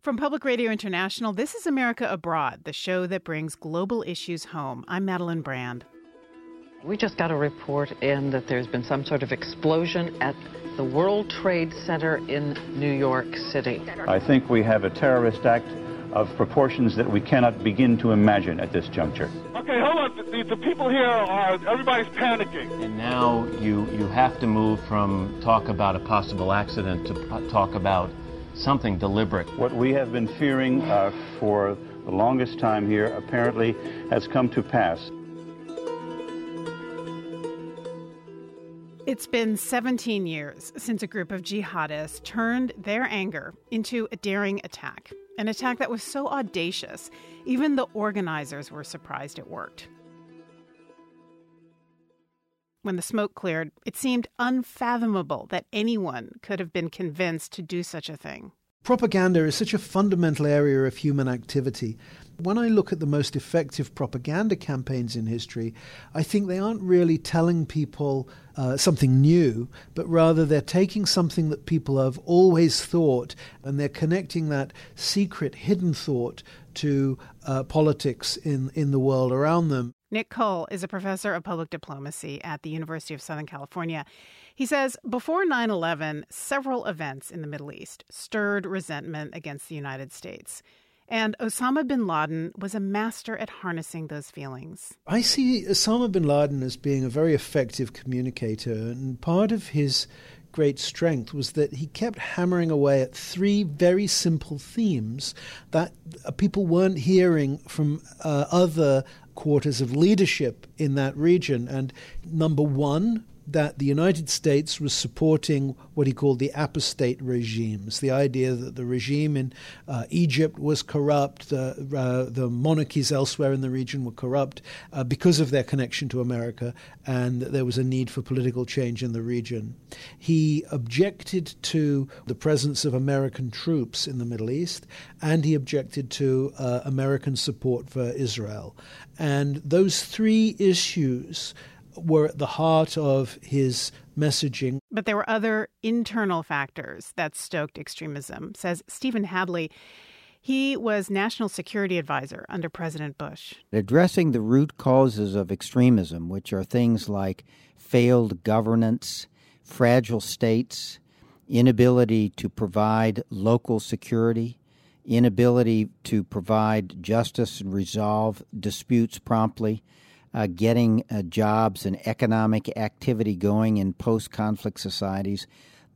From Public Radio International, this is America Abroad, the show that brings global issues home. I'm Madeleine Brand. We just got a report in that there's been some sort of explosion at the World Trade Center in New York City. I think we have a terrorist act of proportions that we cannot begin to imagine at this juncture. Okay, hold on. The, the people here are, everybody's panicking. And now you, you have to move from talk about a possible accident to talk about something deliberate. What we have been fearing uh, for the longest time here apparently has come to pass. It's been 17 years since a group of jihadists turned their anger into a daring attack. An attack that was so audacious, even the organizers were surprised it worked. When the smoke cleared, it seemed unfathomable that anyone could have been convinced to do such a thing. Propaganda is such a fundamental area of human activity. When I look at the most effective propaganda campaigns in history, I think they aren't really telling people uh, something new, but rather they're taking something that people have always thought and they're connecting that secret, hidden thought to uh, politics in, in the world around them. Nick Cull is a professor of public diplomacy at the University of Southern California. He says before 9 11, several events in the Middle East stirred resentment against the United States. And Osama bin Laden was a master at harnessing those feelings. I see Osama bin Laden as being a very effective communicator, and part of his great strength was that he kept hammering away at three very simple themes that people weren't hearing from uh, other quarters of leadership in that region. And number one, that the United States was supporting what he called the apostate regimes, the idea that the regime in uh, Egypt was corrupt, uh, uh, the monarchies elsewhere in the region were corrupt uh, because of their connection to America, and that there was a need for political change in the region. He objected to the presence of American troops in the Middle East, and he objected to uh, American support for Israel. And those three issues were at the heart of his messaging. But there were other internal factors that stoked extremism, says Stephen Hadley. He was national security advisor under President Bush. Addressing the root causes of extremism, which are things like failed governance, fragile states, inability to provide local security, inability to provide justice and resolve disputes promptly, uh, getting uh, jobs and economic activity going in post conflict societies.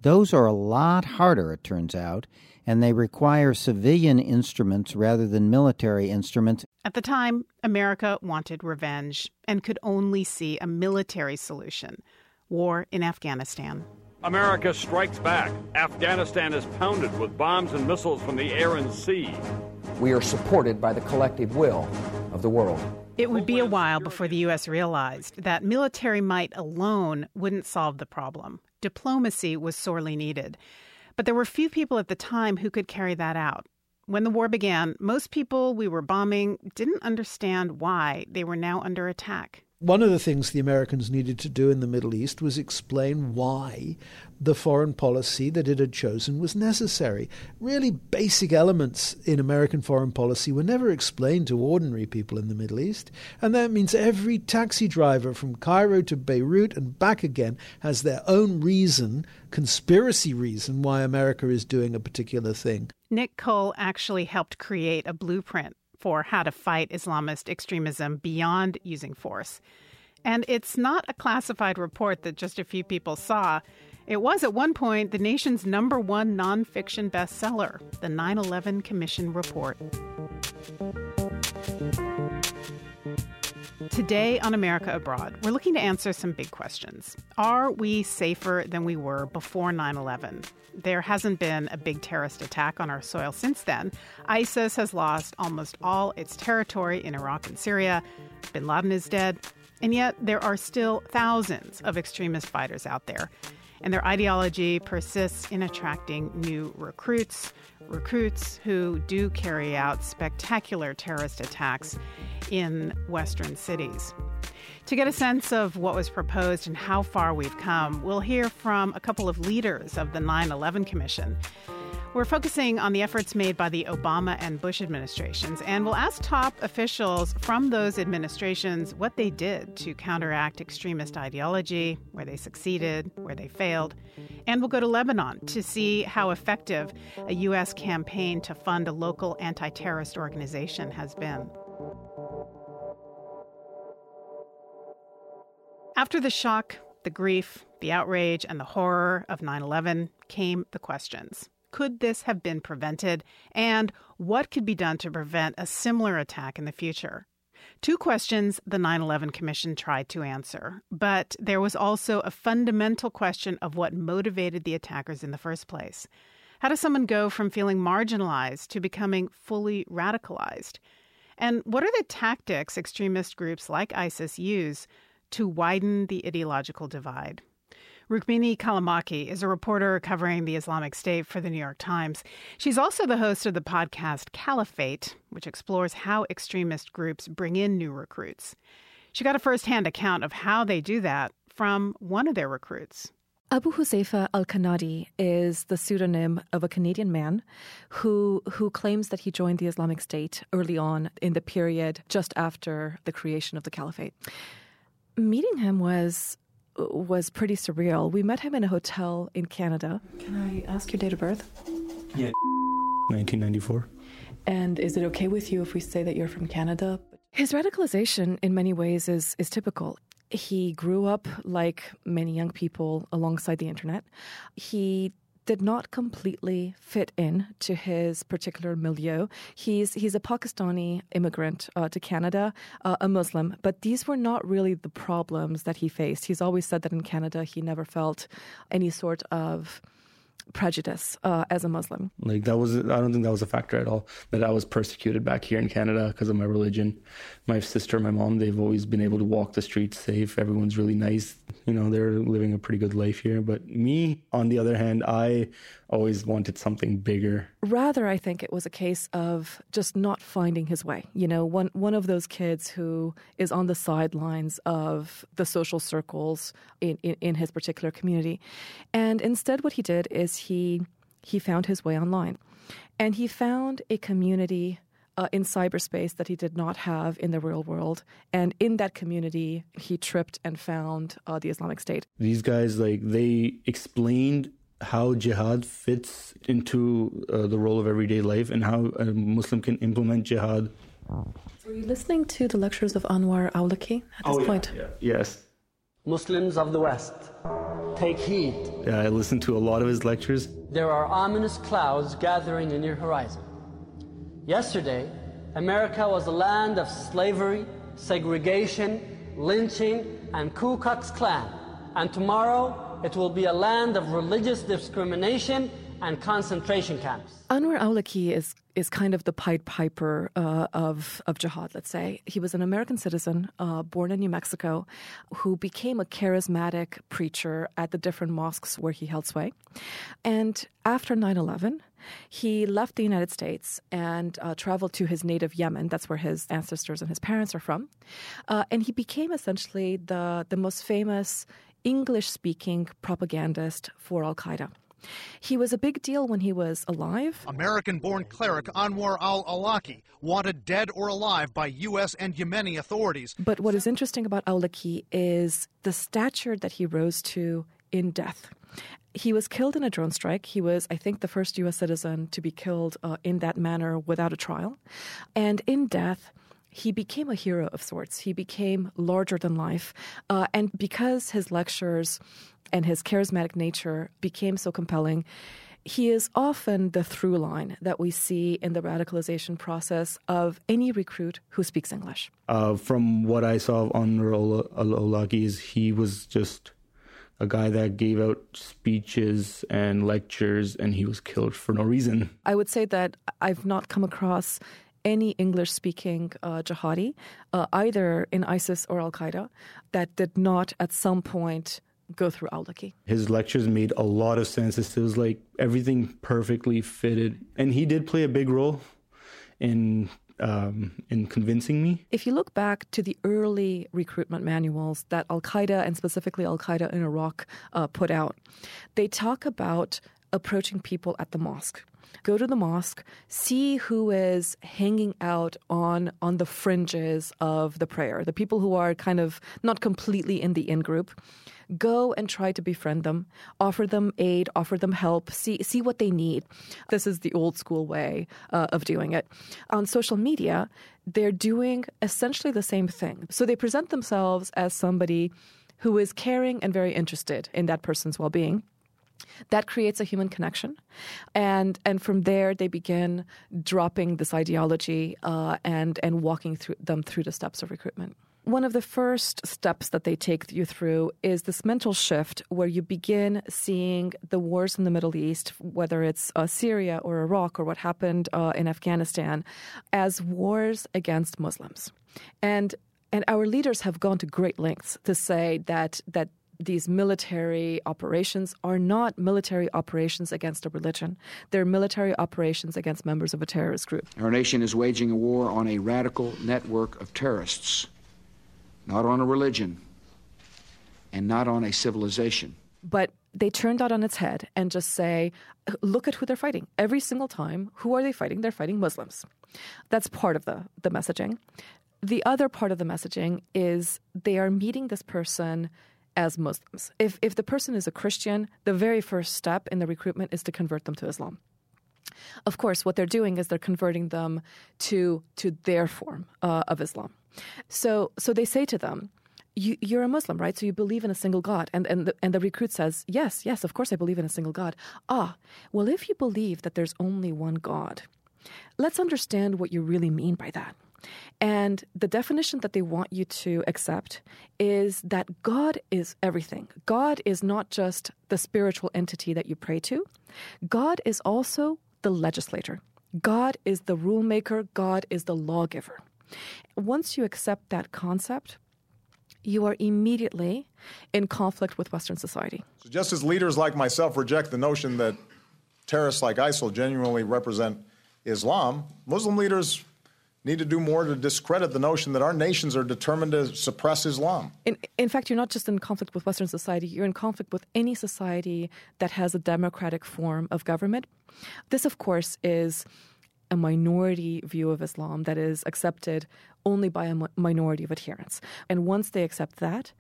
Those are a lot harder, it turns out, and they require civilian instruments rather than military instruments. At the time, America wanted revenge and could only see a military solution war in Afghanistan. America strikes back. Afghanistan is pounded with bombs and missiles from the air and sea. We are supported by the collective will of the world. It would be a while before the U.S. realized that military might alone wouldn't solve the problem. Diplomacy was sorely needed. But there were few people at the time who could carry that out. When the war began, most people we were bombing didn't understand why they were now under attack one of the things the Americans needed to do in the Middle East was explain why the foreign policy that it had chosen was necessary. Really basic elements in American foreign policy were never explained to ordinary people in the Middle East, and that means every taxi driver from Cairo to Beirut and back again has their own reason, conspiracy reason, why America is doing a particular thing. Nick Cull actually helped create a blueprint for how to fight Islamist extremism beyond using force. And it's not a classified report that just a few people saw. It was at one point the nation's number one nonfiction bestseller, the 9 11 Commission Report. Today on America Abroad, we're looking to answer some big questions. Are we safer than we were before 9 11? There hasn't been a big terrorist attack on our soil since then. ISIS has lost almost all its territory in Iraq and Syria. Bin Laden is dead. And yet, there are still thousands of extremist fighters out there. And their ideology persists in attracting new recruits, recruits who do carry out spectacular terrorist attacks in Western cities. To get a sense of what was proposed and how far we've come, we'll hear from a couple of leaders of the 9 11 Commission. We're focusing on the efforts made by the Obama and Bush administrations, and we'll ask top officials from those administrations what they did to counteract extremist ideology, where they succeeded, where they failed. And we'll go to Lebanon to see how effective a U.S. campaign to fund a local anti terrorist organization has been. After the shock, the grief, the outrage, and the horror of 9 11 came the questions. Could this have been prevented? And what could be done to prevent a similar attack in the future? Two questions the 9 11 Commission tried to answer, but there was also a fundamental question of what motivated the attackers in the first place. How does someone go from feeling marginalized to becoming fully radicalized? And what are the tactics extremist groups like ISIS use to widen the ideological divide? Rukmini Callimachi is a reporter covering the Islamic State for the New York Times. She's also the host of the podcast Caliphate, which explores how extremist groups bring in new recruits. She got a firsthand account of how they do that from one of their recruits. Abu Huzaifa al Kanadi is the pseudonym of a Canadian man who who claims that he joined the Islamic State early on in the period just after the creation of the caliphate. Meeting him was was pretty surreal. We met him in a hotel in Canada. Can I ask your date of birth? Yeah, 1994. And is it okay with you if we say that you're from Canada? His radicalization, in many ways, is is typical. He grew up like many young people alongside the internet. He did not completely fit in to his particular milieu. He's he's a Pakistani immigrant uh, to Canada, uh, a Muslim, but these were not really the problems that he faced. He's always said that in Canada he never felt any sort of prejudice uh, as a Muslim. Like that was, I don't think that was a factor at all. That I was persecuted back here in Canada because of my religion. My sister, my mom, they've always been able to walk the streets safe. Everyone's really nice. You know, they're living a pretty good life here. But me, on the other hand, I always wanted something bigger. Rather, I think it was a case of just not finding his way. You know, one one of those kids who is on the sidelines of the social circles in, in, in his particular community. And instead what he did is he he found his way online. And he found a community uh, in cyberspace that he did not have in the real world. And in that community, he tripped and found uh, the Islamic State. These guys, like, they explained how jihad fits into uh, the role of everyday life and how a Muslim can implement jihad. Were you listening to the lectures of Anwar Awlaki at this oh, yeah, point? Yeah. Yes. Muslims of the West, take heed. Yeah, I listened to a lot of his lectures. There are ominous clouds gathering in your horizon. Yesterday, America was a land of slavery, segregation, lynching, and Ku Klux Klan. And tomorrow, it will be a land of religious discrimination and concentration camps. Anwar Awlaki is is kind of the Pied Piper uh, of of jihad. Let's say he was an American citizen, uh, born in New Mexico, who became a charismatic preacher at the different mosques where he held sway. And after 9/11, he left the United States and uh, traveled to his native Yemen. That's where his ancestors and his parents are from. Uh, and he became essentially the the most famous English speaking propagandist for Al Qaeda. He was a big deal when he was alive. American born cleric Anwar al Awlaki, wanted dead or alive by U.S. and Yemeni authorities. But what is interesting about Awlaki is the stature that he rose to in death. He was killed in a drone strike. He was, I think, the first U.S. citizen to be killed uh, in that manner without a trial. And in death, he became a hero of sorts. He became larger than life. Uh, and because his lectures and his charismatic nature became so compelling, he is often the through line that we see in the radicalization process of any recruit who speaks English. Uh, from what I saw on Olagi's, he was just a guy that gave out speeches and lectures and he was killed for no reason. I would say that I've not come across any English speaking uh, jihadi, uh, either in ISIS or Al Qaeda, that did not at some point go through Awlaki. His lectures made a lot of sense. It was like everything perfectly fitted. And he did play a big role in um, in convincing me. If you look back to the early recruitment manuals that Al Qaeda and specifically Al Qaeda in Iraq uh, put out, they talk about approaching people at the mosque. Go to the mosque, see who is hanging out on on the fringes of the prayer, the people who are kind of not completely in the in group. Go and try to befriend them, offer them aid, offer them help, see see what they need. This is the old school way uh, of doing it. On social media, they're doing essentially the same thing. So they present themselves as somebody who is caring and very interested in that person's well-being that creates a human connection and and from there they begin dropping this ideology uh, and and walking through them through the steps of recruitment one of the first steps that they take you through is this mental shift where you begin seeing the wars in the Middle East, whether it's uh, Syria or Iraq or what happened uh, in Afghanistan, as wars against Muslims. And and our leaders have gone to great lengths to say that that these military operations are not military operations against a religion. They're military operations against members of a terrorist group. Our nation is waging a war on a radical network of terrorists, not on a religion, and not on a civilization. But they turn that on its head and just say, look at who they're fighting. Every single time, who are they fighting? They're fighting Muslims. That's part of the, the messaging. The other part of the messaging is they are meeting this person as Muslims. If, if the person is a Christian, the very first step in the recruitment is to convert them to Islam. Of course, what they're doing is they're converting them to to their form uh, of Islam. So so they say to them, you, are a Muslim, right? So you believe in a single God. And, and, the, and the recruit says, Yes, yes, of course I believe in a single God. Ah, well, if you believe that there's only one God, let's understand what you really mean by that. And the definition that they want you to accept is that God is everything. God is not just the spiritual entity that you pray to, God is also the legislator. God is the rule maker, God is the lawgiver. Once you accept that concept, you are immediately in conflict with Western society. So just as leaders like myself reject the notion that terrorists like ISIL genuinely represent Islam, Muslim leaders need to do more to discredit the notion that our nations are determined to suppress Islam. In, in fact, you're not just in conflict with Western society, you're in conflict with any society that has a democratic form of government. This, of course, is a minority view of Islam that is accepted only by a minority of adherents. And once they accept that,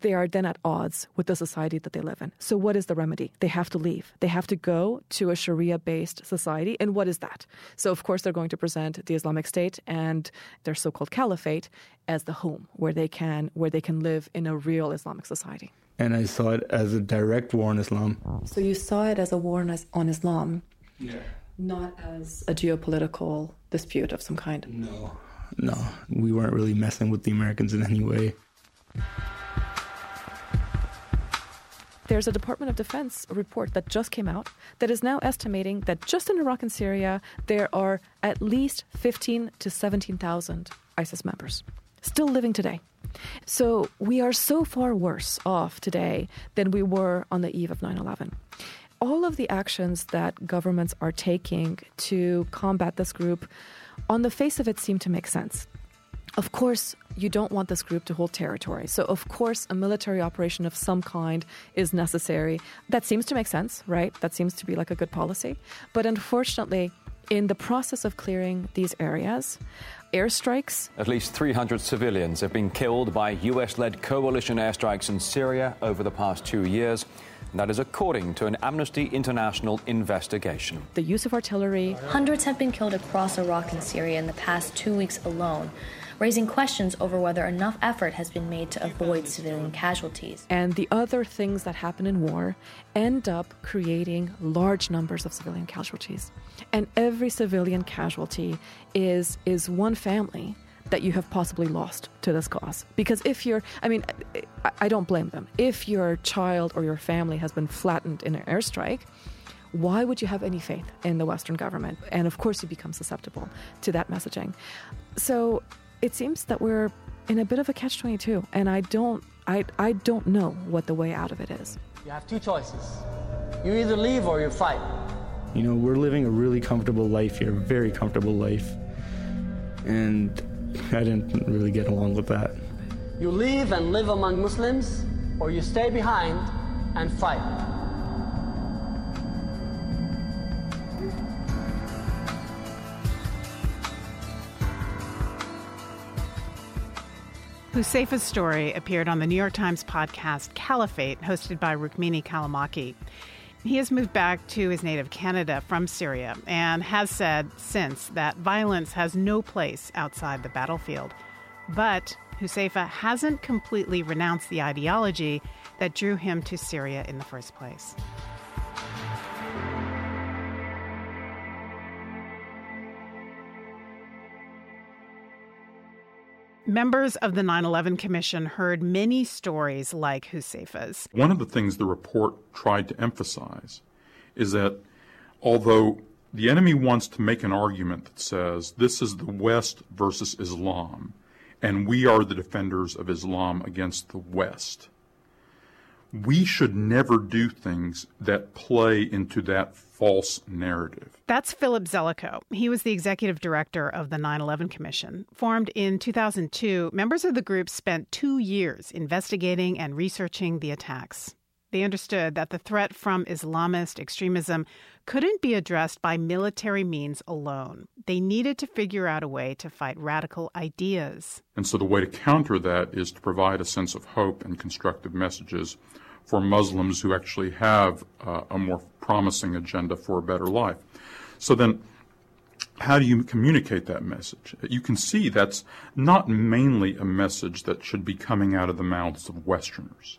they are then at odds with the society that they live in. So, what is the remedy? They have to leave. They have to go to a Sharia based society. And what is that? So, of course, they're going to present the Islamic State and their so called caliphate as the home where they can where they can live in a real Islamic society. And I saw it as a direct war on Islam. So you saw it as a war on Islam? Yeah. Not as a geopolitical dispute of some kind? No no, we weren't really messing with the Americans in any way. There's a Department of Defense report that just came out that is now estimating that just in Iraq and Syria there are at least 15 to 17,000 ISIS members still living today. So we are so far worse off today than we were on the eve of 9 11 all of the actions that governments are taking to combat this group on the face of it seem to make sense. Of course, you don't want this group to hold territory. So, of course, a military operation of some kind is necessary. That seems to make sense, right? That seems to be like a good policy. But unfortunately, in the process of clearing these areas, airstrikes. At least 300 civilians have been killed by US led coalition airstrikes in Syria over the past two years. That is according to an Amnesty International investigation. The use of artillery. Hundreds have been killed across Iraq and Syria in the past two weeks alone raising questions over whether enough effort has been made to avoid civilian casualties. And the other things that happen in war end up creating large numbers of civilian casualties. And every civilian casualty is is one family that you have possibly lost to this cause. Because if you're, I mean, I, don't blame them. If your child or your family has been flattened in an airstrike, why would you have any faith in the Western government? And of course, you become susceptible to that messaging. So it seems that we're in a bit of a catch 22, and I don't, I, I don't know what the way out of it is. You have two choices you either leave or you fight. You know, we're living a really comfortable life here, very comfortable life. And I didn't really get along with that. You leave and live among Muslims, or you stay behind and fight. Huzaifa's story appeared on the New York Times podcast Caliphate, hosted by Rukmini Callimachi. He has moved back to his native Canada from Syria and has said since that violence has no place outside the battlefield. But Huzaifa hasn't completely renounced the ideology that drew him to Syria in the first place. Members of the 9 11 Commission heard many stories like Huzaifa's. One of the things the report tried to emphasize is that although the enemy wants to make an argument that says this is the West versus Islam, and we are the defenders of Islam against the West, we should never do things that play into that false narrative. That's Philip Zelikow. He was the executive director of the 9 11 Commission. Formed in 2002, members of the group spent two years investigating and researching the attacks. They understood that the threat from Islamist extremism couldn't be addressed by military means alone. They needed to figure out a way to fight radical ideas. And so the way to counter that is to provide a sense of hope and constructive messages for Muslims who actually have uh, a more promising agenda for a better life. So then, how do you communicate that message? You can see that's not mainly a message that should be coming out of the mouths of Westerners.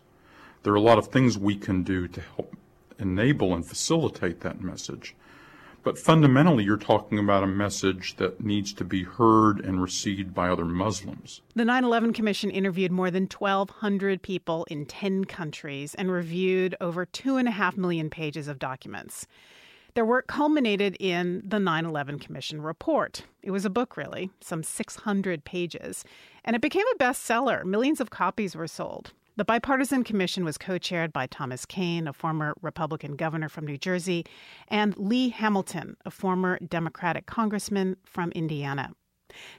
There are a lot of things we can do to help enable and facilitate that message. But fundamentally, you're talking about a message that needs to be heard and received by other Muslims. The 9 11 Commission interviewed more than 1,200 people in 10 countries and reviewed over 2.5 million pages of documents. Their work culminated in the 9 11 Commission report. It was a book, really, some 600 pages, and it became a bestseller. Millions of copies were sold. The bipartisan commission was co chaired by Thomas Kean, a former Republican governor from New Jersey, and Lee Hamilton, a former Democratic congressman from Indiana.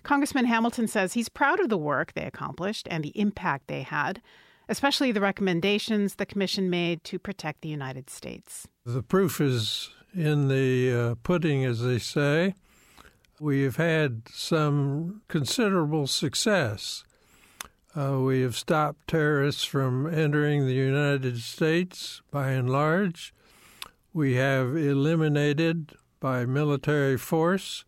Congressman Hamilton says he's proud of the work they accomplished and the impact they had, especially the recommendations the commission made to protect the United States. The proof is in the uh, pudding, as they say. We've had some considerable success. Uh, we have stopped terrorists from entering the United States by and large. We have eliminated by military force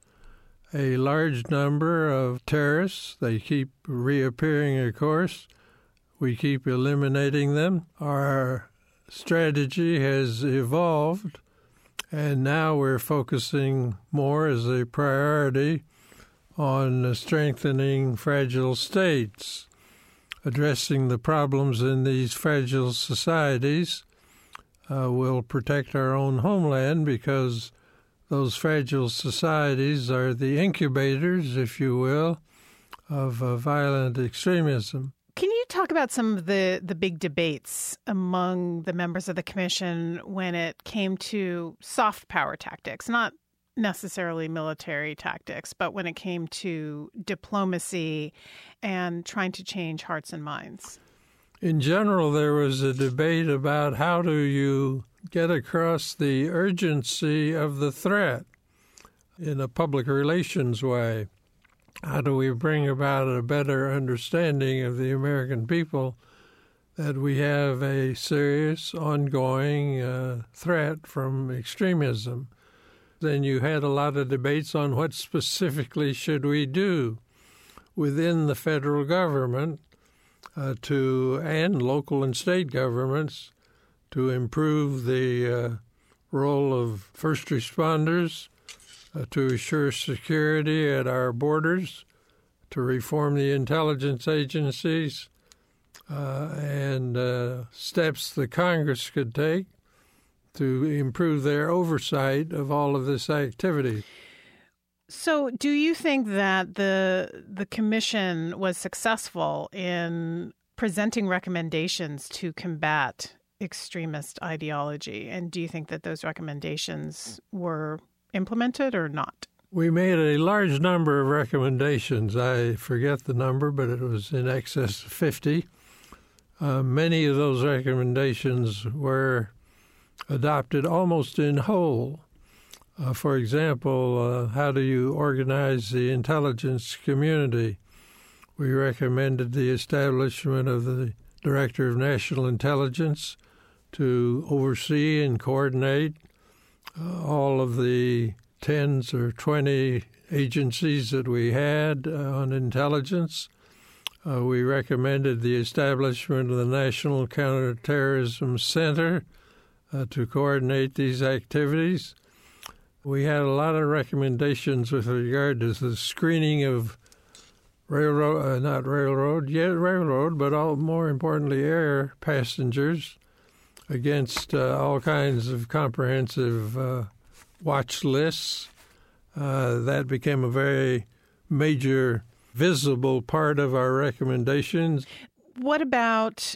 a large number of terrorists. They keep reappearing, of course. We keep eliminating them. Our strategy has evolved, and now we're focusing more as a priority on strengthening fragile states addressing the problems in these fragile societies uh, will protect our own homeland because those fragile societies are the incubators, if you will, of uh, violent extremism. Can you talk about some of the, the big debates among the members of the commission when it came to soft power tactics, not necessarily military tactics, but when it came to diplomacy and trying to change hearts and minds? In general, there was a debate about how do you get across the urgency of the threat in a public relations way. How do we bring about a better understanding of the American people that we have a serious, ongoing uh, threat from extremism? Then you had a lot of debates on what specifically should we do within the federal government uh, to and local and state governments to improve the uh, role of first responders, uh, to assure security at our borders, to reform the intelligence agencies, uh, and uh, steps the Congress could take to improve their oversight of all of this activity. So, do you think that the the commission was successful in presenting recommendations to combat extremist ideology? And do you think that those recommendations were implemented or not? We made a large number of recommendations. I forget the number, but it was in excess of 50. Uh, many of those recommendations were adopted almost in whole. Uh, for example, uh, how do you organize the intelligence community? We recommended the establishment of the Director of National Intelligence to oversee and coordinate uh, all of the tens or 20 agencies that we had uh, on intelligence. Uh, we recommended the establishment of the National Counterterrorism Center uh, to coordinate these activities. We had a lot of recommendations with regard to the screening of railroad, uh, not railroad, yet railroad, but all more importantly, air passengers against uh, all kinds of comprehensive uh, watch lists. Uh, that became a very major, visible part of our recommendations. What about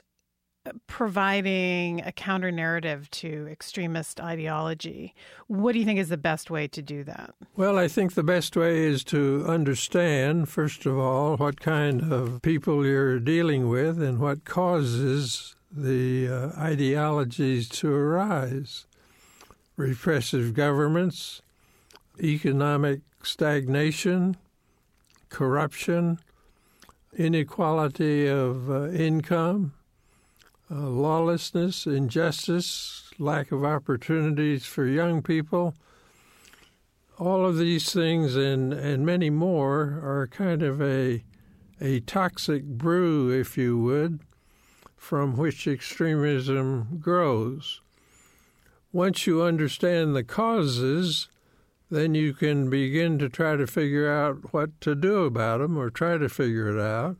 providing a counter narrative to extremist ideology. What do you think is the best way to do that? Well, I think the best way is to understand, first of all, what kind of people you're dealing with and what causes the uh, ideologies to arise. Repressive governments, economic stagnation, corruption, inequality of uh, income, uh, lawlessness, injustice, lack of opportunities for young people. All of these things and, and many more are kind of a, a toxic brew, if you would, from which extremism grows. Once you understand the causes, then you can begin to try to figure out what to do about them or try to figure it out.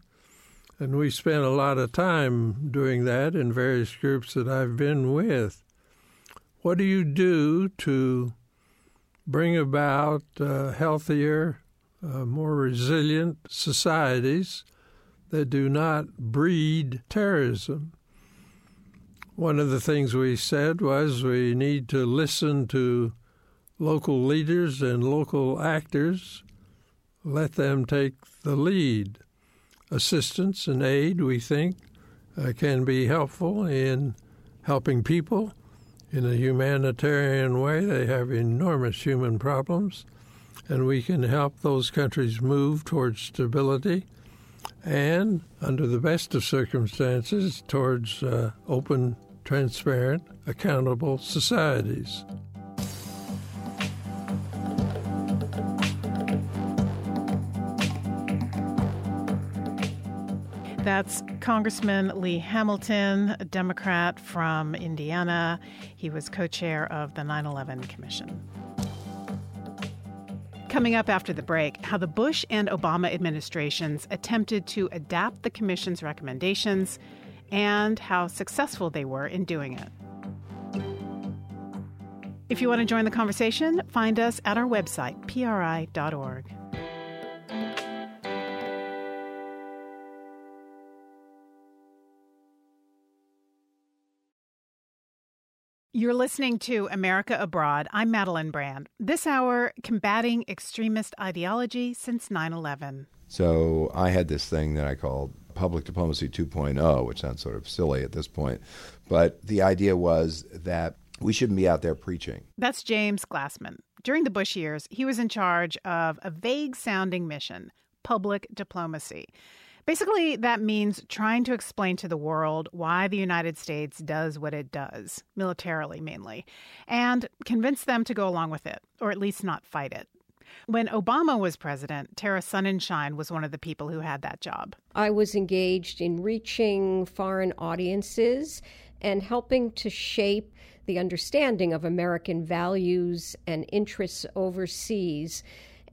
And we spent a lot of time doing that in various groups that I've been with. What do you do to bring about uh, healthier, uh, more resilient societies that do not breed terrorism? One of the things we said was we need to listen to local leaders and local actors, let them take the lead assistance and aid, we think, uh, can be helpful in helping people in a humanitarian way. They have enormous human problems, and we can help those countries move towards stability and, under the best of circumstances, towards uh, open, transparent, accountable societies. That's Congressman Lee Hamilton, a Democrat from Indiana. He was co chair of the 9 11 Commission. Coming up after the break, how the Bush and Obama administrations attempted to adapt the Commission's recommendations and how successful they were in doing it. If you want to join the conversation, find us at our website, pri.org. You're listening to America Abroad. I'm Madeleine Brand. This hour, combating extremist ideology since 9 11. So I had this thing that I called Public Diplomacy 2.0, which sounds sort of silly at this point. But the idea was that we shouldn't be out there preaching. That's James Glassman. During the Bush years, he was in charge of a vague sounding mission public diplomacy. Basically, that means trying to explain to the world why the United States does what it does, militarily mainly, and convince them to go along with it, or at least not fight it. When Obama was president, Tara Sonenshine was one of the people who had that job. I was engaged in reaching foreign audiences and helping to shape the understanding of American values and interests overseas,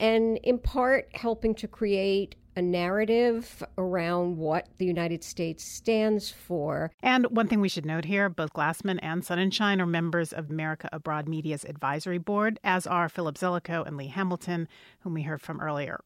and in part helping to create a narrative around what the United States stands for. And one thing we should note here both Glassman and Sonenshine are members of America Abroad Media's advisory board, as are Philip Zelikow and Lee Hamilton, whom we heard from earlier.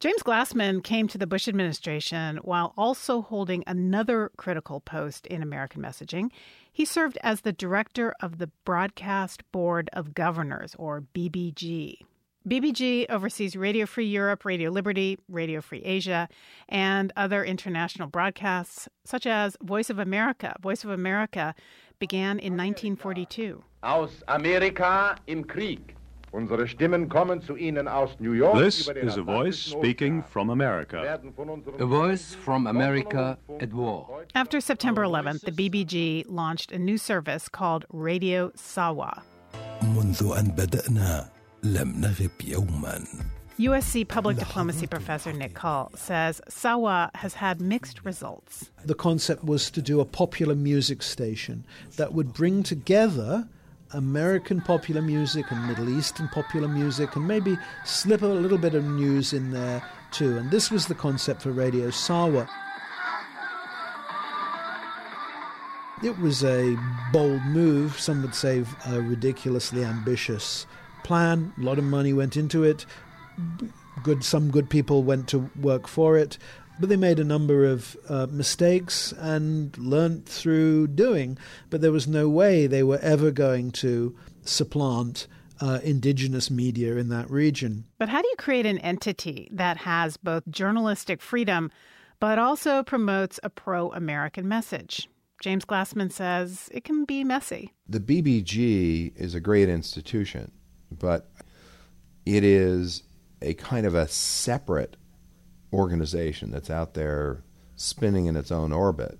James Glassman came to the Bush administration while also holding another critical post in American messaging. He served as the director of the Broadcast Board of Governors, or BBG. BBG oversees Radio Free Europe, Radio Liberty, Radio Free Asia, and other international broadcasts, such as Voice of America. Voice of America began in 1942. Aus Amerika im Krieg. This is a voice speaking from America. A voice from America at war. After September 11th, the BBG launched a new service called Radio Sawa. منذ أن بدأنا لم نغب يوما USC public diplomacy professor Nick Cull says Sawa has had mixed results. The concept was to do a popular music station that would bring together American popular music and Middle Eastern popular music and maybe slip a little bit of news in there too. And this was the concept for Radio Sawa. It was a bold move, some would say a ridiculously ambitious plan. A lot of money went into it. Good, some good people went to work for it, but they made a number of uh, mistakes and learnt through doing. But there was no way they were ever going to supplant uh, indigenous media in that region. But how do you create an entity that has both journalistic freedom but also promotes a pro American message? James Glassman says it can be messy. The BBG is a great institution, but it is a kind of a separate organization that's out there spinning in its own orbit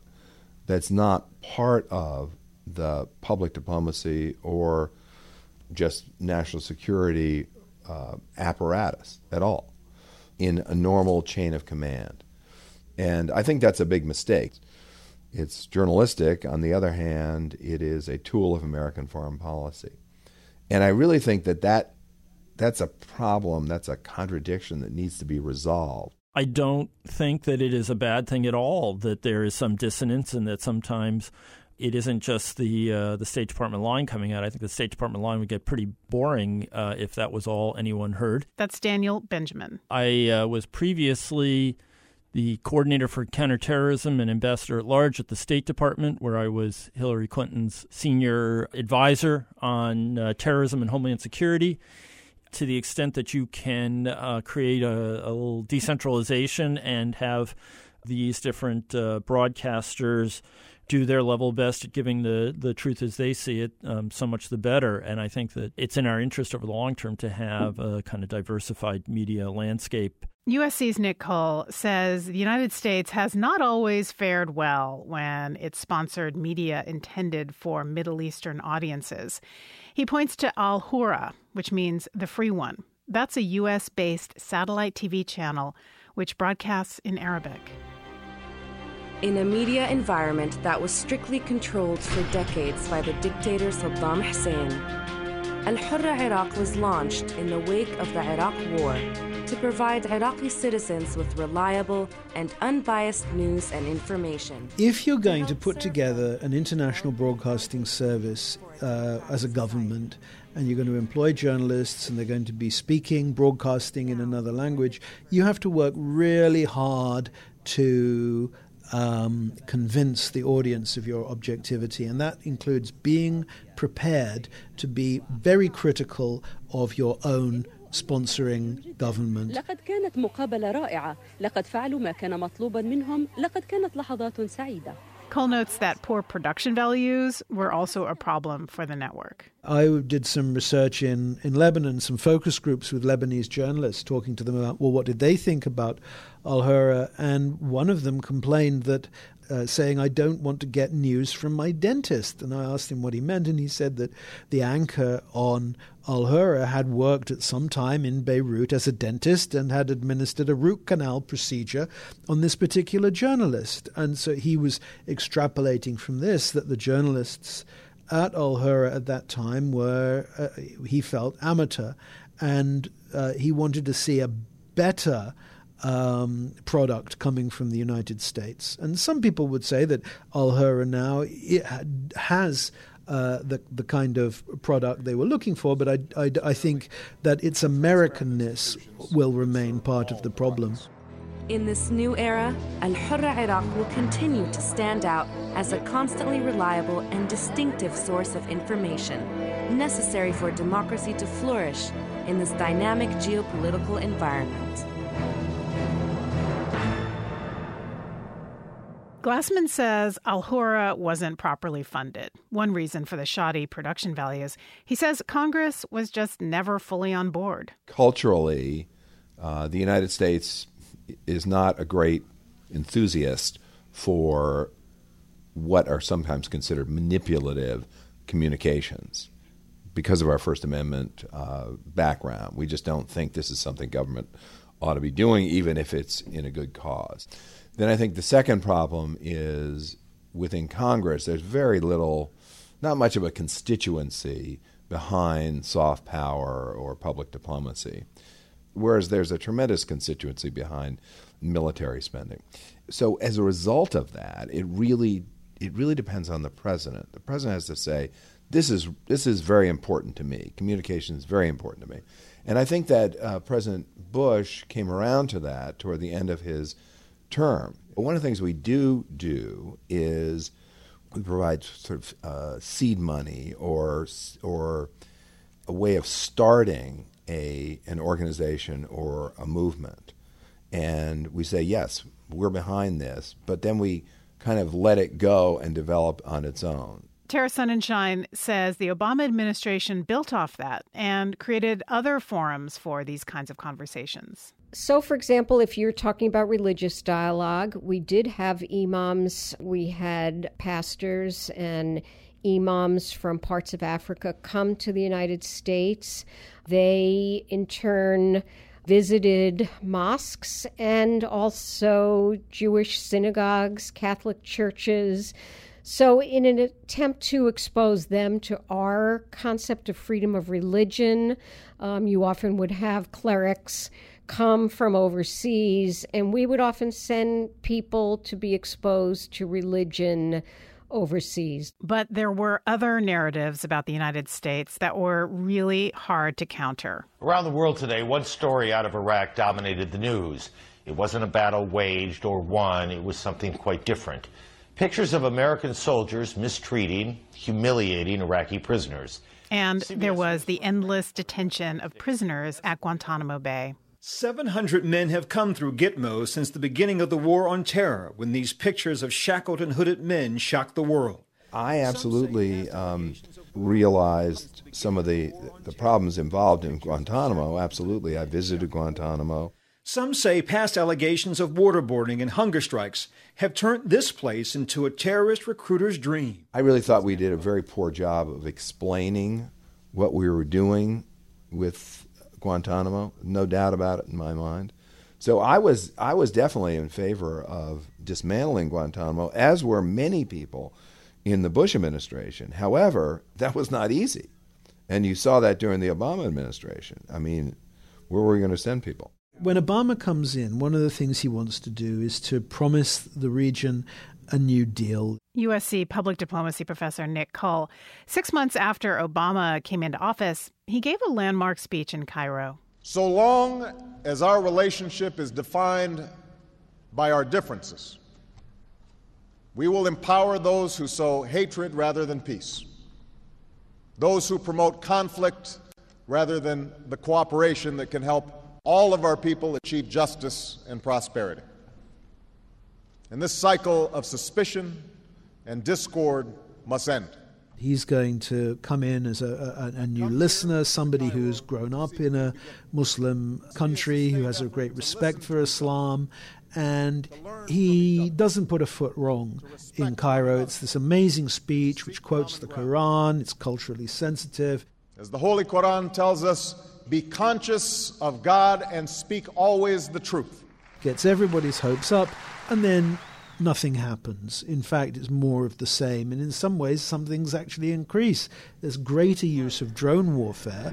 that's not part of the public diplomacy or just national security uh, apparatus at all in a normal chain of command. And I think that's a big mistake. It's journalistic. On the other hand, it is a tool of American foreign policy. And I really think that, that that's a problem, that's a contradiction that needs to be resolved. I don't think that it is a bad thing at all that there is some dissonance and that sometimes it isn't just the uh, the State Department line coming out. I think the State Department line would get pretty boring uh, if that was all anyone heard. That's Daniel Benjamin. I uh, was previously the coordinator for counterterrorism and ambassador at large at the State Department, where I was Hillary Clinton's senior advisor on uh, terrorism and homeland security. To the extent that you can uh, create a, a, little decentralization and have these different uh, broadcasters do their level best at giving the, the truth as they see it, um, so much the better. And I think that it's in our interest over the long term to have a kind of diversified media landscape. USC's Nick Cull says the United States has not always fared well when it sponsored media intended for Middle Eastern audiences. He points to Al Hurra, which means the free one. That's a US based satellite TV channel which broadcasts in Arabic. In a media environment that was strictly controlled for decades by the dictator Saddam Hussein, Al Hurra Iraq was launched in the wake of the Iraq War to provide Iraqi citizens with reliable and unbiased news and information. If you're going to put together an international broadcasting service uh, as a government, and you're going to employ journalists and they're going to be speaking, broadcasting in another language, you have to work really hard to um, convince the audience of your objectivity, and that includes being prepared to be very critical of your own sponsoring government. لقد كانت مقابلة رائعة، لقد فعلوا ما كان مطلوبا منهم، لقد كانت لحظات سعيدة. Cull notes that poor production values were also a problem for the network. I did some research in, in Lebanon, some focus groups with Lebanese journalists, talking to them about, well, what did they think about Al Hurra? And one of them complained that uh, saying, I don't want to get news from my dentist. And I asked him what he meant, and he said that the anchor on Al Hurra had worked at some time in Beirut as a dentist and had administered a root canal procedure on this particular journalist. And so he was extrapolating from this that the journalists at Al Hurra at that time were, uh, he felt, amateur. And uh, he wanted to see a better um, product coming from the United States. And some people would say that Al Hurra now has uh, the the kind of product they were looking for, but I, I, I think that its Americanness will remain part of the problem. In this new era, Al Hurra Iraq will continue to stand out as a constantly reliable and distinctive source of information necessary for democracy to flourish in this dynamic geopolitical environment. Glassman says Al Hurra wasn't properly funded. One reason for the shoddy production values. He says Congress was just never fully on board. Culturally, uh, the United States is not a great enthusiast for what are sometimes considered manipulative communications because of our First Amendment uh, background. We just don't think this is something government ought to be doing, even if it's in a good cause. Then I think the second problem is within Congress, there's very little, not much of a constituency behind soft power or public diplomacy, whereas there's a tremendous constituency behind military spending. So as a result of that, it really it really depends on the president. The president has to say, "This is this is very important to me. Communication is very important to me," and I think that uh, President Bush came around to that toward the end of his term. But one of the things we do do is we provide sort of uh, seed money or or a way of starting a an organization or a movement, and we say yes, we're behind this, but then we kind of let it go and develop on its own. Tara Sonenshine says the Obama administration built off that and created other forums for these kinds of conversations. So, for example, if you're talking about religious dialogue, we did have imams, we had pastors and imams from parts of Africa come to the United States. They, in turn, visited mosques and also Jewish synagogues, Catholic churches. So, in an attempt to expose them to our concept of freedom of religion, um, you often would have clerics come from overseas, and we would often send people to be exposed to religion overseas. But there were other narratives about the United States that were really hard to counter. Around the world today, one story out of Iraq dominated the news. It wasn't a battle waged or won, it was something quite different. Pictures of American soldiers mistreating, humiliating Iraqi prisoners. And there was the endless detention of prisoners at Guantanamo Bay. 700 men have come through Gitmo since the beginning of the war on terror when these pictures of shackled and hooded men shocked the world. I absolutely um, realized some of the, the problems involved in Guantanamo. Absolutely. I visited Guantanamo. Some say past allegations of waterboarding and hunger strikes have turned this place into a terrorist recruiter's dream. I really thought we did a very poor job of explaining what we were doing with Guantanamo, no doubt about it in my mind. So I was I was definitely in favor of dismantling Guantanamo, as were many people in the Bush administration. However, that was not easy, and you saw that during the Obama administration. I mean, where were we going to send people? When Obama comes in, one of the things he wants to do is to promise the region a new deal. USC public diplomacy professor Nick Cull. Six months after Obama came into office, he gave a landmark speech in Cairo. So long as our relationship is defined by our differences, we will empower those who sow hatred rather than peace, those who promote conflict rather than the cooperation that can help all of our people achieve justice and prosperity. And this cycle of suspicion and discord must end. He's going to come in as a, a, a, new listener, somebody who's grown up in a Muslim country, who has a great respect for Islam, and he doesn't put a foot wrong in Cairo. It's this amazing speech which quotes the Quran, it's culturally sensitive. As the Holy Quran tells us, be conscious of God and speak always the truth. Gets everybody's hopes up, and then nothing happens. In fact, it's more of the same, and in some ways, some things actually increase. There's greater use of drone warfare.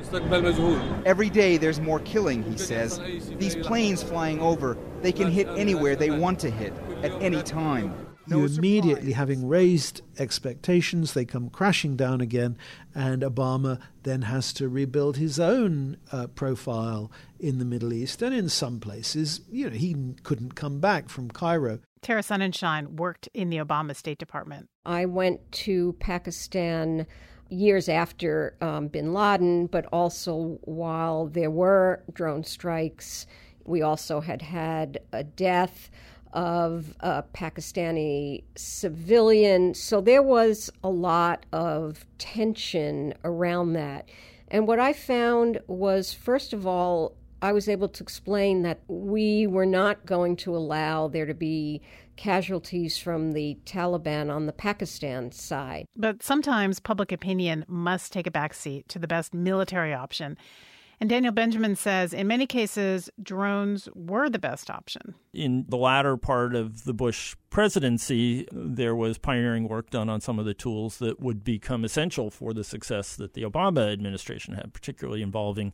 Every day, there's more killing, he says. These planes flying over, they can hit anywhere they want to hit, at any time. You immediately, having raised expectations, they come crashing down again, and Obama then has to rebuild his own uh, profile in the Middle East. And in some places, you know, he couldn't come back from Cairo. Tara Sonenshine worked in the Obama State Department. I went to Pakistan years after um, bin Laden, but also while there were drone strikes. We also had had a death of a Pakistani civilian. So there was a lot of tension around that. And what I found was, first of all, I was able to explain that we were not going to allow there to be casualties from the Taliban on the Pakistan side. But sometimes public opinion must take a backseat to the best military option. And Daniel Benjamin says in many cases, drones were the best option. In the latter part of the Bush presidency, there was pioneering work done on some of the tools that would become essential for the success that the Obama administration had, particularly involving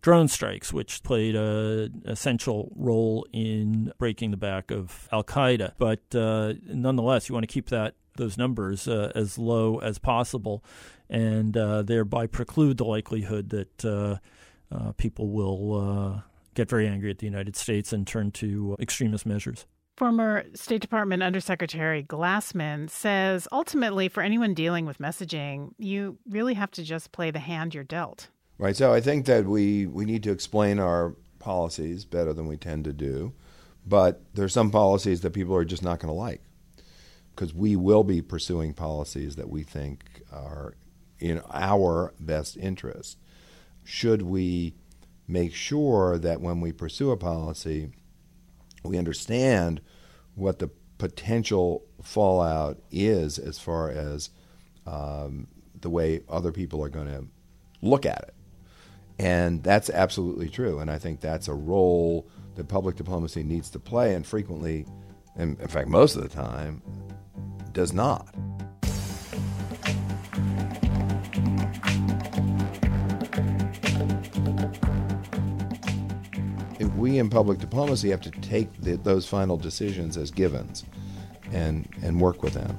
drone strikes, which played an essential role in breaking the back of Al Qaeda. But uh, nonetheless, you want to keep that those numbers uh, as low as possible, and uh, thereby preclude the likelihood that uh, people will uh, get very angry at the United States and turn to extremist measures. Former State Department Undersecretary Glassman says ultimately, for anyone dealing with messaging, you really have to just play the hand you're dealt. Right. So I think that we, we need to explain our policies better than we tend to do. But there's some policies that people are just not going to like because we will be pursuing policies that we think are in our best interest. Should we make sure that when we pursue a policy, we understand what the potential fallout is as far as um, the way other people are going to look at it? And that's absolutely true. And I think that's a role that public diplomacy needs to play, and frequently, and in fact, most of the time, does not. We in public diplomacy have to take the, those final decisions as givens and, and work with them.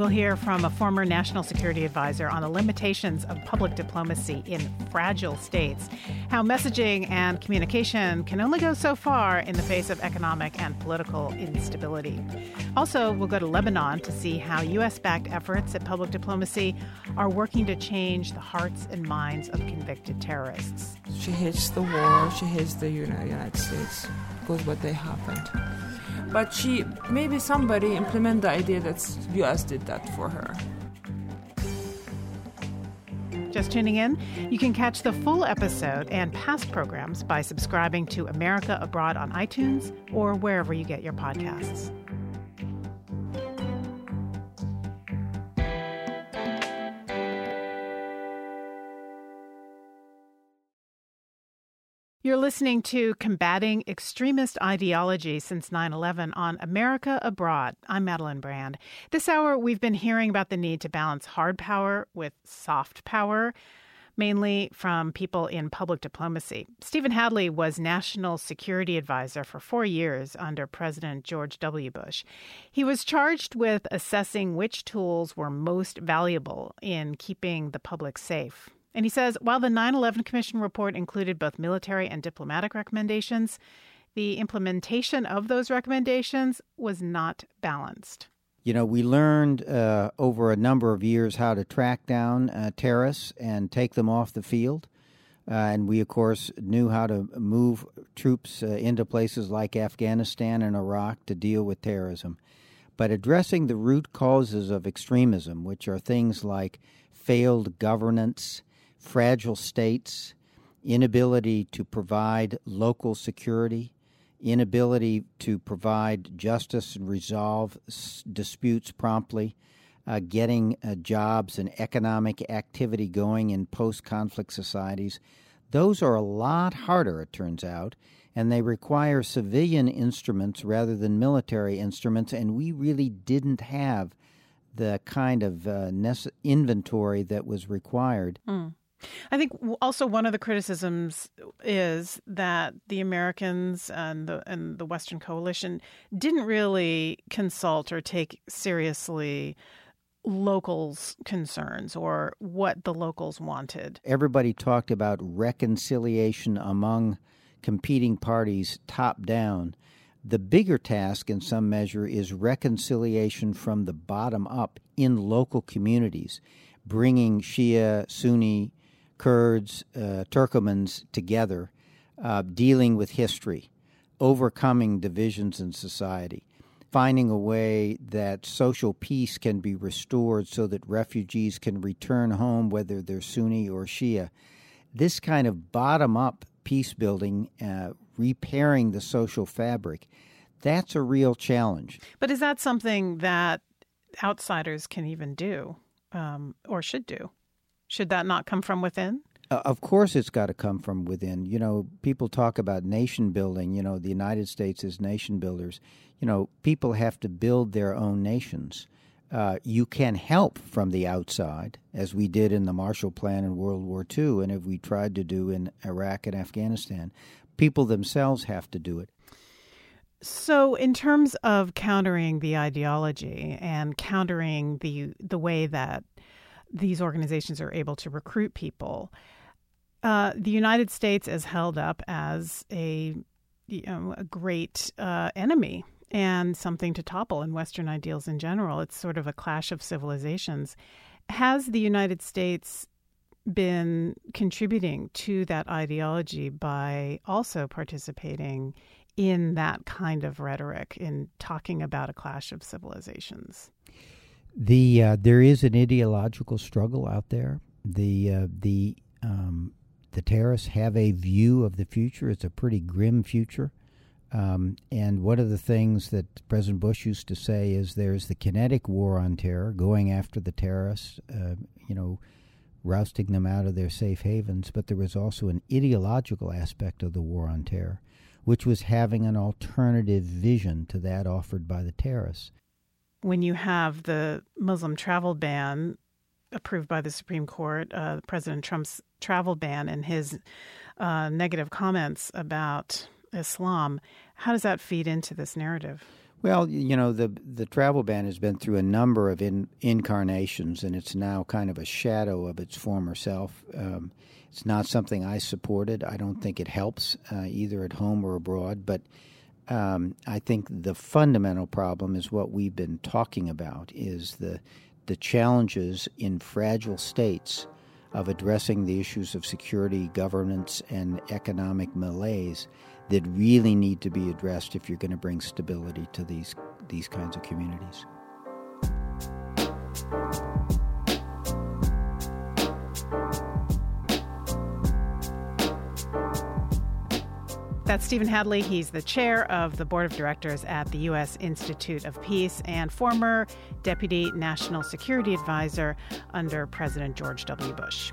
We'll hear from a former national security advisor on the limitations of public diplomacy in fragile states, how messaging and communication can only go so far in the face of economic and political instability. Also, we'll go to Lebanon to see how U.S. backed efforts at public diplomacy are working to change the hearts and minds of convicted terrorists. She hates the war, she hates the United States because what they happened but she maybe somebody implement the idea that us did that for her. Just tuning in? You can catch the full episode and past programs by subscribing to america abroad on itunes or wherever you get your podcasts You're listening to Combating Extremist Ideology Since 9 11 on America Abroad. I'm Madeleine Brand. This hour, we've been hearing about the need to balance hard power with soft power, mainly from people in public diplomacy. Stephen Hadley was National Security Advisor for four years under President George W. Bush. He was charged with assessing which tools were most valuable in keeping the public safe. And he says while the 9 11 Commission report included both military and diplomatic recommendations, the implementation of those recommendations was not balanced. You know, we learned uh, over a number of years how to track down uh, terrorists and take them off the field. Uh, and we, of course, knew how to move troops uh, into places like Afghanistan and Iraq to deal with terrorism. But addressing the root causes of extremism, which are things like failed governance, fragile states, inability to provide local security, inability to provide justice and resolve s- disputes promptly, uh, getting uh, jobs and economic activity going in post conflict societies. Those are a lot harder, it turns out, and they require civilian instruments rather than military instruments, and we really didn't have the kind of uh, inventory that was required. Mm. I think also one of the criticisms is that the Americans and the and the Western coalition didn't really consult or take seriously locals' concerns or what the locals wanted. Everybody talked about reconciliation among competing parties top down. The bigger task, in some measure, is reconciliation from the bottom up in local communities, bringing Shia, Sunni, Kurds, uh, Turkomans together, uh, dealing with history, overcoming divisions in society, finding a way that social peace can be restored so that refugees can return home, whether they're Sunni or Shia. This kind of bottom up peace building, uh, repairing the social fabric, that's a real challenge. But is that something that outsiders can even do um, or should do? Should that not come from within? Uh, of course, it's got to come from within. You know, people talk about nation building. You know, the United States is nation builders. You know, people have to build their own nations. Uh, you can help from the outside, as we did in the Marshall Plan in World War II, and as we tried to do in Iraq and Afghanistan. People themselves have to do it. So, in terms of countering the ideology and countering the the way that these organizations are able to recruit people, uh, the United States is held up as a you know, a great uh, enemy and something to topple in Western ideals in general. It's sort of a clash of civilizations. Has the United States been contributing to that ideology by also participating in that kind of rhetoric in talking about a clash of civilizations? The uh, there is an ideological struggle out there. The uh, the um, the terrorists have a view of the future. It's a pretty grim future. Um, and one of the things that President Bush used to say is there's the kinetic war on terror, going after the terrorists, uh, you know, rousting them out of their safe havens. But there was also an ideological aspect of the war on terror which was having an alternative vision to that offered by the terrorists. When you have the Muslim travel ban approved by the Supreme Court, uh, President Trump's travel ban and his uh, negative comments about Islam, how does that feed into this narrative? Well, you know, the the travel ban has been through a number of in, incarnations, and it's now kind of a shadow of its former self. Um, it's not something I supported. I don't think it helps uh, either at home or abroad. But um, I think the fundamental problem is what we've been talking about: is the the challenges in fragile states of addressing the issues of security, governance, and economic malaise that really need to be addressed if you're going to bring stability to these these kinds of communities. That's Stephen Hadley. He's the chair of the board of directors at the U.S. Institute of Peace and former deputy national security advisor under President George W. Bush.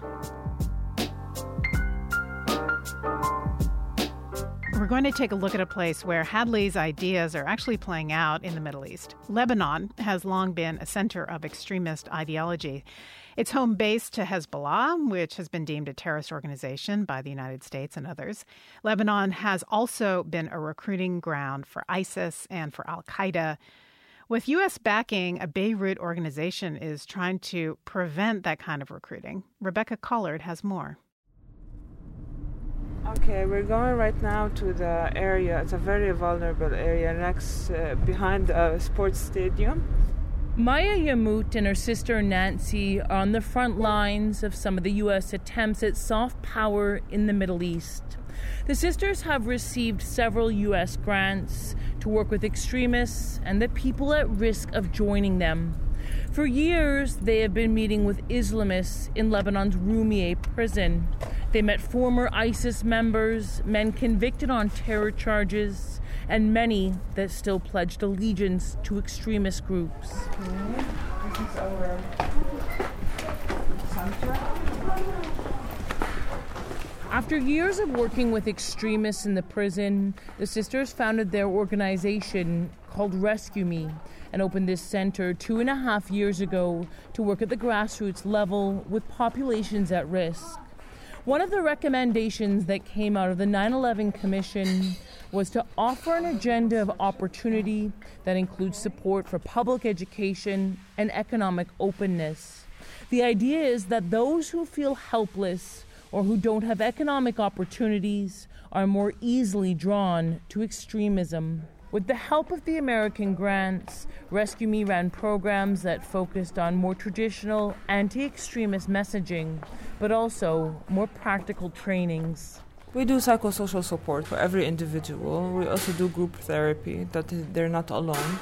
We're going to take a look at a place where Hadley's ideas are actually playing out in the Middle East. Lebanon has long been a center of extremist ideology. It's home base to Hezbollah, which has been deemed a terrorist organization by the United States and others. Lebanon has also been a recruiting ground for ISIS and for Al Qaeda. With U.S. backing, a Beirut organization is trying to prevent that kind of recruiting. Rebecca Collard has more. Okay, we're going right now to the area. It's a very vulnerable area next uh, behind a sports stadium. Maya Yamout and her sister Nancy are on the front lines of some of the U.S. attempts at soft power in the Middle East. The sisters have received several U.S. grants to work with extremists and the people at risk of joining them. For years, they have been meeting with Islamists in Lebanon's Roumieh prison. They met former ISIS members, men convicted on terror charges, and many that still pledged allegiance to extremist groups. After years of working with extremists in the prison, the sisters founded their organization called Rescue Me and opened this center two and a half years ago to work at the grassroots level with populations at risk. One of the recommendations that came out of the 9 11 Commission was to offer an agenda of opportunity that includes support for public education and economic openness. The idea is that those who feel helpless or who don't have economic opportunities are more easily drawn to extremism. With the help of the American grants, Rescue Me ran programs that focused on more traditional anti extremist messaging, but also more practical trainings. We do psychosocial support for every individual. We also do group therapy, that they're not alone.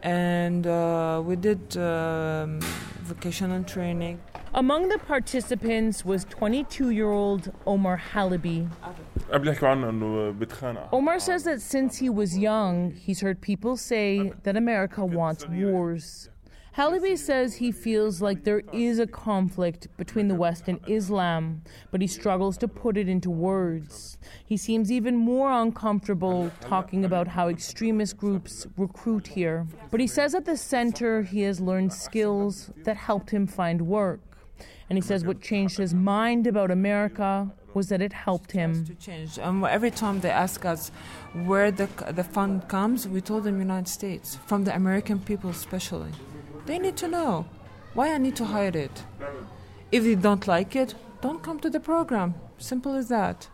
And uh, we did um, vocational training. Among the participants was 22 year old Omar Halabi. Omar says that since he was young, he's heard people say that America wants wars. Halabi says he feels like there is a conflict between the West and Islam, but he struggles to put it into words. He seems even more uncomfortable talking about how extremist groups recruit here. But he says at the center he has learned skills that helped him find work. And he says what changed his mind about America was that it helped him. To change. Um, every time they ask us where the, the fund comes, we told them United States, from the American people especially. They need to know why I need to hide it. If they don't like it, don't come to the program. Simple as that.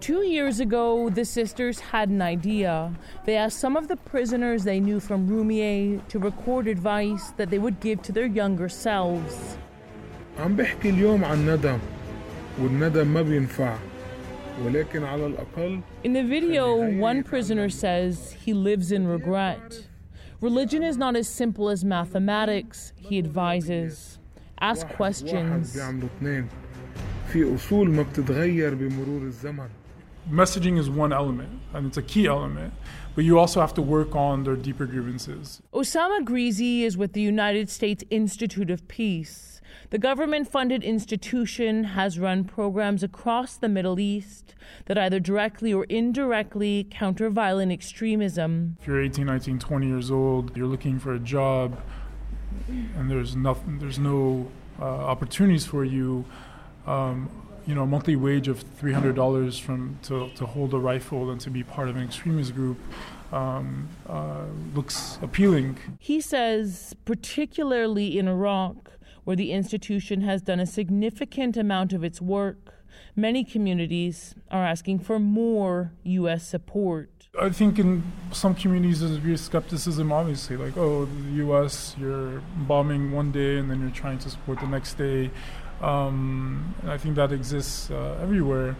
Two years ago, the sisters had an idea. They asked some of the prisoners they knew from Roumieh to record advice that they would give to their younger selves. In the video, one prisoner says he lives in regret. Religion is not as simple as mathematics, he advises. Ask questions. Messaging is one element, and it's a key element, but you also have to work on their deeper grievances. Osama Gharizi is with the United States Institute of Peace. The government funded institution has run programs across the Middle East that either directly or indirectly counter violent extremism. If you're 18, 19, 20 years old, you're looking for a job, and there's nothing, there's no uh, opportunities for you. Um, you know, a monthly wage of three hundred dollars from to, to hold a rifle and to be part of an extremist group um, uh, looks appealing. He says, particularly in Iraq, where the institution has done a significant amount of its work, many communities are asking for more U.S. support. I think in some communities there's of skepticism, obviously, like, oh, the U.S., you're bombing one day and then you're trying to support the next day. Um, and I think that exists uh, everywhere.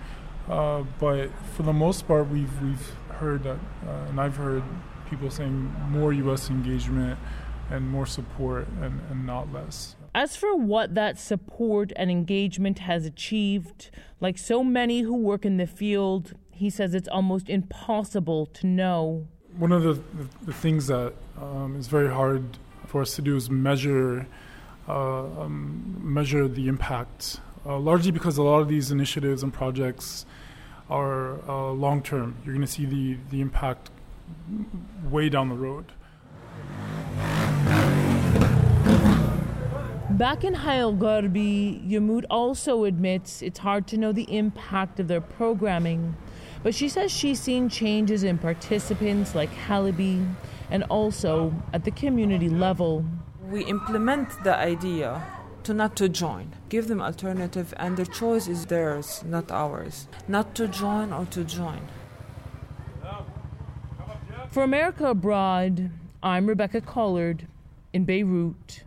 Uh, but for the most part, we've, we've heard that, uh, and I've heard people saying more U.S. engagement and more support and, and not less. As for what that support and engagement has achieved, like so many who work in the field, he says it's almost impossible to know. One of the, the, the things that um, is very hard for us to do is measure um, measure the impact, uh, largely because a lot of these initiatives and projects are uh, long term. You're going to see the, the impact way down the road. Back in Hayal Garbi, Yamout also admits it's hard to know the impact of their programming. But she says she's seen changes in participants like Halabi and also at the community level. We implement the idea to not to join, give them alternative, and their choice is theirs, not ours. Not to join or to join. For America Abroad, I'm Rebecca Collard in Beirut.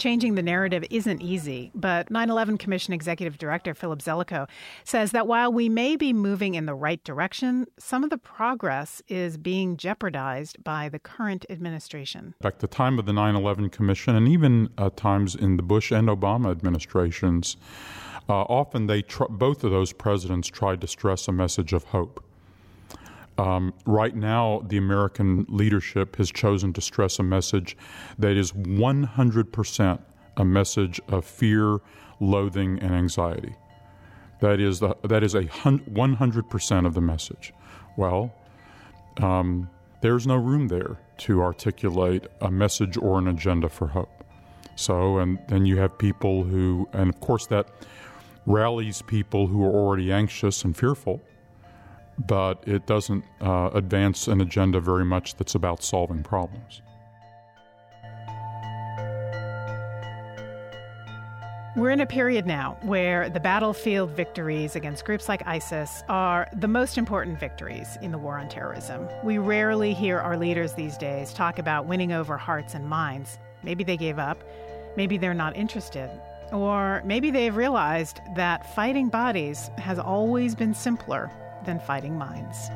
Changing the narrative isn't easy, but 9 11 Commission Executive Director Philip Zelikow says that while we may be moving in the right direction, some of the progress is being jeopardized by the current administration. At the time of the 9 11 Commission, and even at times in the Bush and Obama administrations, uh, often they tr- both of those presidents tried to stress a message of hope. Um, right now, the American leadership has chosen to stress a message that is 100% a message of fear, loathing, and anxiety. That is, the, that is a 100% of the message. Well, um, there's no room there to articulate a message or an agenda for hope. So, and then you have people who, and of course, that rallies people who are already anxious and fearful but it doesn't uh, advance an agenda very much that's about solving problems. We're in a period now where the battlefield victories against groups like ISIS are the most important victories in the war on terrorism. We rarely hear our leaders these days talk about winning over hearts and minds. Maybe they gave up, maybe they're not interested, or maybe they've realized that fighting bodies has always been simpler than fighting minds.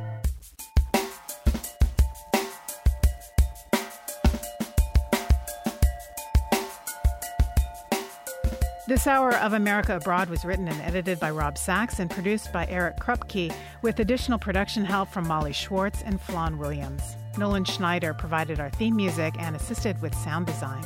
This hour of America Abroad was written and edited by Rob Sachs and produced by Eric Krupke, with additional production help from Molly Schwartz and Flan Williams. Nolan Schneider provided our theme music and assisted with sound design.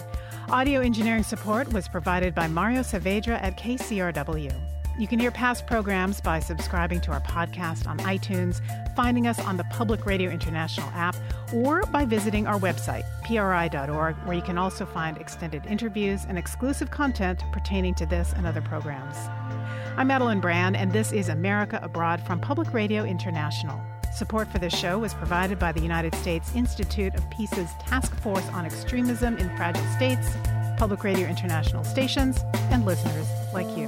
Audio engineering support was provided by Mario Saavedra at KCRW. You can hear past programs by subscribing to our podcast on iTunes, finding us on the Public Radio International app, or by visiting our website, pri.org, where you can also find extended interviews and exclusive content pertaining to this and other programs. I'm Madeleine Brand, and this is America Abroad from Public Radio International. Support for this show was provided by the United States Institute of Peace's Task Force on Extremism in Fragile States, Public Radio International stations, and listeners like you.